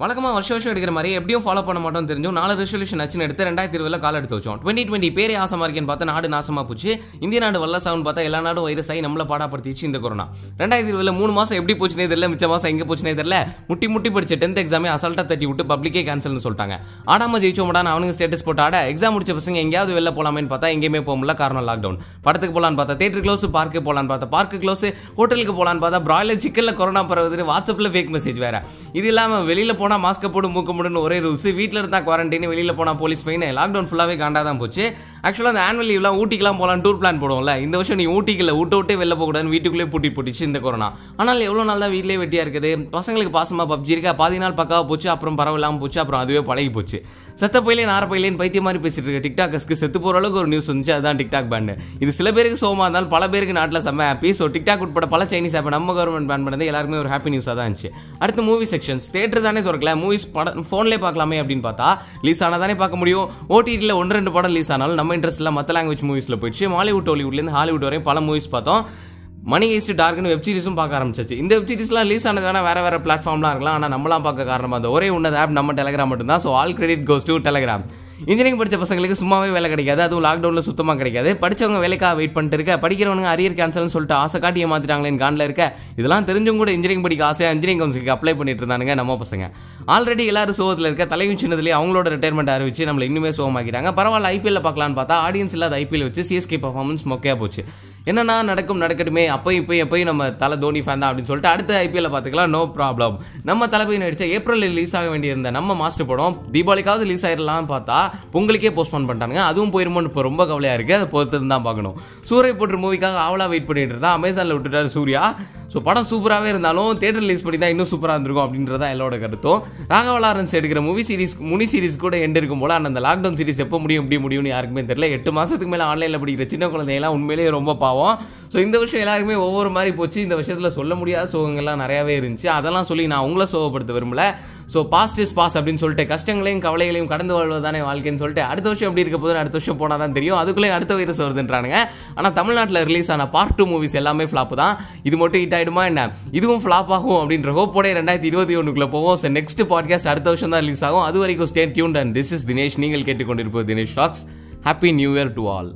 வழக்கமாக வருஷம் வருஷம் எடுக்கிற மாதிரி எப்படியும் ஃபாலோ பண்ண மாட்டோம் தெரிஞ்சும் நாலு ரெசல்யூஷன் ஆச்சுன்னு எடுத்து ரெண்டாயிரத்தி இருபதுல கால் எடுத்து வச்சோம். டுவெண்ட்டி டுவெண்ட்டி பேரே ஆசமாக இருக்கேன்னு பார்த்தா நாடு நாசமாக போச்சு. இந்திய நாடு வல்லசாவுன்னு பார்த்தா எல்லா நாடும் வைரஸ் ஆகி நம்மளை பாடாப்படுத்திச்சு இந்த கொரோனா ரெண்டாயிரத்தி இருபதுல மூணு மாதம் எப்படி போச்சுனே தெரியல மிச்ச மாசம் எங்கே போச்சுனே தெரியல. முட்டி முட்டி படிச்ச டென்த் எக்ஸாமே அசால்ட்டாக தட்டி விட்டு பப்ளிக்கே கேன்சல்னு சொல்லிட்டாங்க. ஆடாம ஜெயிச்சோம்டான்னு அவனுங்க ஸ்டேட்டஸ் போட்டு ஆட. எக்ஸாம் முடிச்ச பசங்க எங்கேயாவது வெளில போலாமேன்னு பார்த்தா எங்கேயுமே போக முடியல காரணம் லாக்டவுன் படத்துக்கு போகலான்னு பார்த்தா தேட்டர் க்ளோஸ் பார்க்கு போகலான்னு பார்த்தா பார்க்கு க்ளோஸ் ஹோட்டலுக்கு போகலான்னு பார்த்தா பிராய்லர் சிக்கனில் கொரோனா பரவுதுன்னு வாட்ஸ்அப்பில் ஃபேக் மெசேஜ் வேறு. இது இல்லாமல் வெளியில் போனா மாஸ்க் போட்டு மூக்க முடின்னு ஒரே ரூல்ஸ் வீட்டில் இருந்தா குவாரண்டைன் வெளியில போனால் போலீஸ் ஃபைன் லாக்டவுன் ஃபுல்லாவே காண்டா தான் போச்சு. ஆக்சுவலாக அந்த ஆனுவல் லீவ்லாம் ஊட்டிக்கெலாம் போகலாம் டூர் பிளான் போடுவோம்ல. இந்த வருஷம் நீ ஊட்டிக்கல விட்டு விட்டே வெளில போகக்கூடாதுன்னு வீட்டுக்குள்ளே பூட்டி போட்டுச்சு இந்த கொரோனா ஆனால் எவ்வளோ நாள் தான் வீட்டிலே வெட்டியா இருக்குது? பசங்களுக்கு பாசமா பப்ஜி இருக்கா? பாதி நாள் பக்காவா போச்சு அப்புறம் பரவாயில்லாமல் போச்சு அப்புறம் அதுவே பழகி போச்சு. செத்த பயிலே நார பயிலேன்னு பைத்திய மாதிரி பேசிட்டு இருக்க டிக்டாக்கஸ்க்கு செத்து போற அளவுக்கு ஒரு நியூஸ் வந்துச்சு. அதுதான் டிக்டாக் பேன் இது சில பேருக்கு சோமா இருந்தாலும் பல பேருக்கு நாட்டில் செம்ம ஹாப்பி ஸோ டிக்டாக் உட்பட பல சைனீஸ் ஆப் நம்ம கவர்மெண்ட் பேன் பண்ணது எல்லாருமே ஒரு ஹாப்பி நியூஸாக தான் இருந்துச்சு. அடுத்து மூவி செக்ஷன்ஸ் தேட்டர் தானே இருக்குல்ல மூவிஸ் படம் ஃபோன்லேயே பார்க்கலாமே அப்படின்னு பார்த்தா ரிலீஸ் ஆனால் தானே பார்க்க முடியும். ஓடிடியில் ஒன்று ரெண்டு படம் ரிலீஸ் ஆனாலும் நம்ம இன்ட்ரெஸ்ட்டில் மற்ற லாங்குவேஜ் மூவிஸில் போயிடுச்சு. மாலிவுட் ஹாலிவுட்லேருந்து ஹாலிவுட் வரையும் பல மூவிஸ் பார்த்தோம். மணி ஈஸ்ட் டார்க்னு வெப் சீரிஸும் பார்க்க ஆரம்பிச்சிச்சு. இந்த வெப் சீரிஸ்லாம் ரிலீஸ் ஆனதுக்கான வேறு வேறு பிளாட்ஃபார்ம்லாம் இருக்கலாம். ஆனால் நம்மளாம் பார்க்க காரணமாக அந்த ஒரே உன்னத ஆப் நம்ம டெலகிராம் மட்டும்தான். So all credit goes to Telegram engineering படித்த பசங்களுக்கு சும்மாவே வேலை கிடைக்காது. அதுவும் லாக்டவுனில் சுத்தமாக கிடைக்காது. படிச்சவங்க வேலைக்காக வெயிட் பண்ணிட்டு இருக்க. படிக்கிறவனுங்க அரியர் கேன்சல்னு சொல்லிட்டு ஆசை காட்டி ஏமாத்திட்டாங்களேன்னு காண்டில் இருக்க. இதெல்லாம் தெரிஞ்சும் கூட இன்ஜினியரிங் படிக்க ஆசையாக இன்ஜினியரிங் கவுன்சிலுக்கு அப்ளை பண்ணிட்டு இருந்தானுங்க நம்ம பசங்க. ஆல்ரெடி எல்லாரும் சோகத்தில் இருக்க தலையும் சின்னதுலேயே அவங்களோட ரிட்டையர்மெண்ட் அறிவிச்சு நம்மளை இன்னுமே சோகமாக்கிட்டாங்க. பரவாயில்ல ஐபிஎல்ல பார்க்கலான்னு பார்த்தா ஆடியன்ஸ் இல்லாத ஐபிஎல் வச்சு சிஎஸ்கே பர்ஃபார்மன்ஸ் மொக்கையாக போச்சு. என்னன்னா நடக்கும் நடக்கட்டுமே அப்போயும் இப்போ எப்பயும் நம்ம தலை தோனி ஃபேன் தான் அப்படின்னு சொல்லிட்டு அடுத்த ஐபிஎல்ல பார்த்துக்கலாம் நோ ப்ராப்ளம் நம்ம தளபதி நடிச்ச ஏப்ரலில் ரிலீஸ் ஆக வேண்டியிருந்த நம்ம மாஸ்டர் படம் தீபாவளிக்காவது ரிலீஸ் ஆயிடலாம்னு பார்த்தா பொங்கலுக்கே போஸ்ட்போன் பண்ணிட்டாங்க அதுவும் போயிருமோன்னு இப்போ ரொம்ப கவலையாக இருக்குது அதை பொறுத்து தான் பார்க்கணும் சூரிய போட்டு மூவிக்காக ஆவலாக வெயிட் பண்ணிட்டு இருந்தா அமேசானில் விட்டுட்டார் சூர்யா. ஸோ படம் சூப்பராகவே இருந்தாலும் தேட்டர் ரிலீஸ் பண்ணி தான் இன்னும் சூப்பராக இருந்திருக்கும் அப்படின்றத என்னோட கருத்தும். ராகவ லாரன்ஸ் எடுக்கிற மூவி சீரிஸ் முனி சீரிஸ் கூட எண்ட் இருக்கும் போல. ஆனால் அந்த லாக்டவுன் சீரிஸ் எப்போ முடியும் எப்படி முடியும்னு யாருக்குமே தெரியல. எட்டு மாதத்துக்கு மேலே ஆன்லைனில் படிக்கிற சின்ன குழந்தையெல்லாம் உண்மையிலேயே ரொம்ப பாவம். ஸோ இந்த விஷயம் எல்லாருமே ஒவ்வொரு மாதிரி போச்சு. இந்த விஷயத்தில் சொல்ல முடியாத சோகங்கள்லாம் நிறையாவே இருந்துச்சு. அதெல்லாம் சொல்லி நான் உங்களை சோகப்படுத்த விரும்பல. ஸோ பாஸ்ட் இஸ் பாஸ் அப்படின்னு சொல்லிட்டு கஷ்டங்களையும் கவலைகளையும் கடந்து வாழ்வது தானே வாழ்க்கைன்னு சொல்லிட்டு அடுத்த வருஷம் எப்படி இருக்க போதும் அடுத்த வருஷம் போனால் தான் தெரியும். அதுக்குள்ளே அடுத்த வைரஸ் வருதுன்றானுங்க. ஆனால் தமிழ்நாட்டில் ரிலீஸ் ஆன பார்ட் டூ மூவிஸ் எல்லாமே ஃப்ளாப் தான். இது மட்டும் ஹிட் ஆகிடுமா என்ன? இதுவும் ஃப்ளாப் ஆகும் அப்படின்ற ஹோப்போட ரெண்டாயிரத்தி இருபத்தி ஒன்றுக்குள்ளே போவோம். ஸோ நெக்ஸ்ட் பாட்காஸ்ட் அடுத்த வருஷம் தான் ரிலீஸ் ஆகும். அது வரைக்கும் stay tune and this is Dinesh நீங்கள் கேட்டுக்கொண்டிருப்போம் Dinesh talks happy new year to all